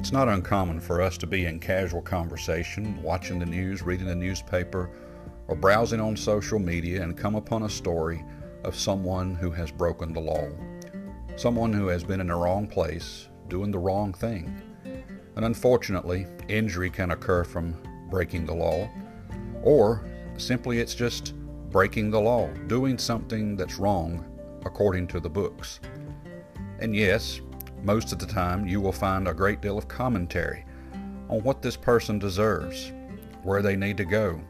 It's not uncommon for us to be in casual conversation, watching the news, reading the newspaper, or browsing on social media and come upon a story of someone who has broken the law, someone who has been in the wrong place, doing the wrong thing. And unfortunately, injury can occur from breaking the law, or simply it's just breaking the law, doing something that's wrong according to the books. And yes, most of the time you will find a great deal of commentary on what this person deserves, where they need to go,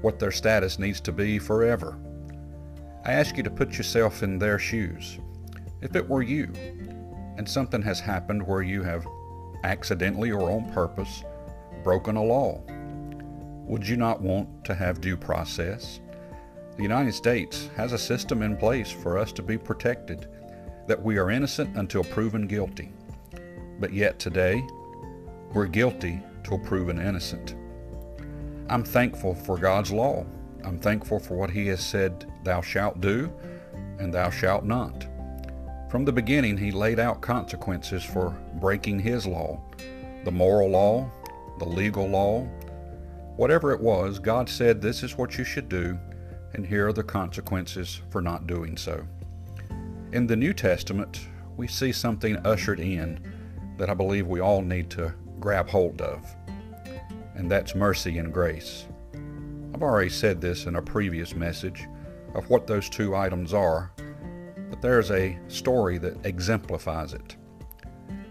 what their status needs to be forever. I ask you to put yourself in their shoes. If it were you, and something has happened where you have accidentally or on purpose broken a law, would you not want to have due process? The United States has a system in place for us to be protected, that we are innocent until proven guilty. But yet today, we're guilty till proven innocent. I'm thankful for God's law. I'm thankful for what He has said, Thou shalt do, and thou shalt not. From the beginning, He laid out consequences for breaking His law the moral law, the legal law, whatever it was, God said, This is what you should do, and here are the consequences for not doing so. In the New Testament, we see something ushered in that I believe we all need to grab hold of, and that's mercy and grace. I've already said this in a previous message of what those two items are, but there's a story that exemplifies it.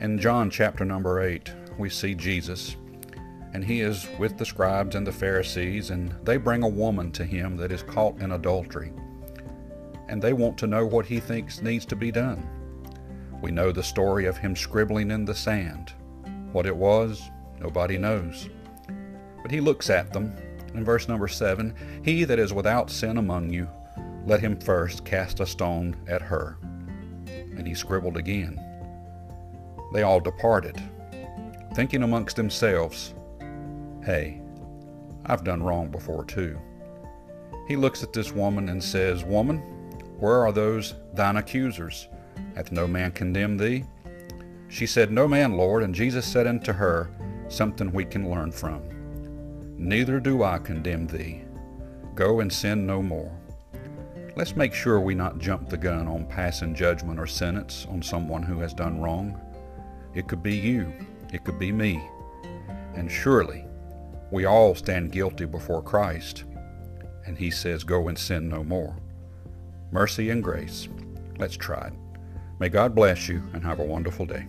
In John chapter number 8, we see Jesus, and he is with the scribes and the Pharisees, and they bring a woman to him that is caught in adultery. And they want to know what he thinks needs to be done. We know the story of him scribbling in the sand. What it was, nobody knows. But he looks at them. In verse number 7, He that is without sin among you, let him first cast a stone at her. And he scribbled again. They all departed, thinking amongst themselves, Hey, I've done wrong before too. He looks at this woman and says, Woman, where are those thine accusers? Hath no man condemned thee? She said, No man, Lord. And Jesus said unto her, Something we can learn from. Neither do I condemn thee. Go and sin no more. Let's make sure we not jump the gun on passing judgment or sentence on someone who has done wrong. It could be you, it could be me. And surely we all stand guilty before Christ. And He says, Go and sin no more. Mercy and grace. Let's try it. May God bless you and have a wonderful day.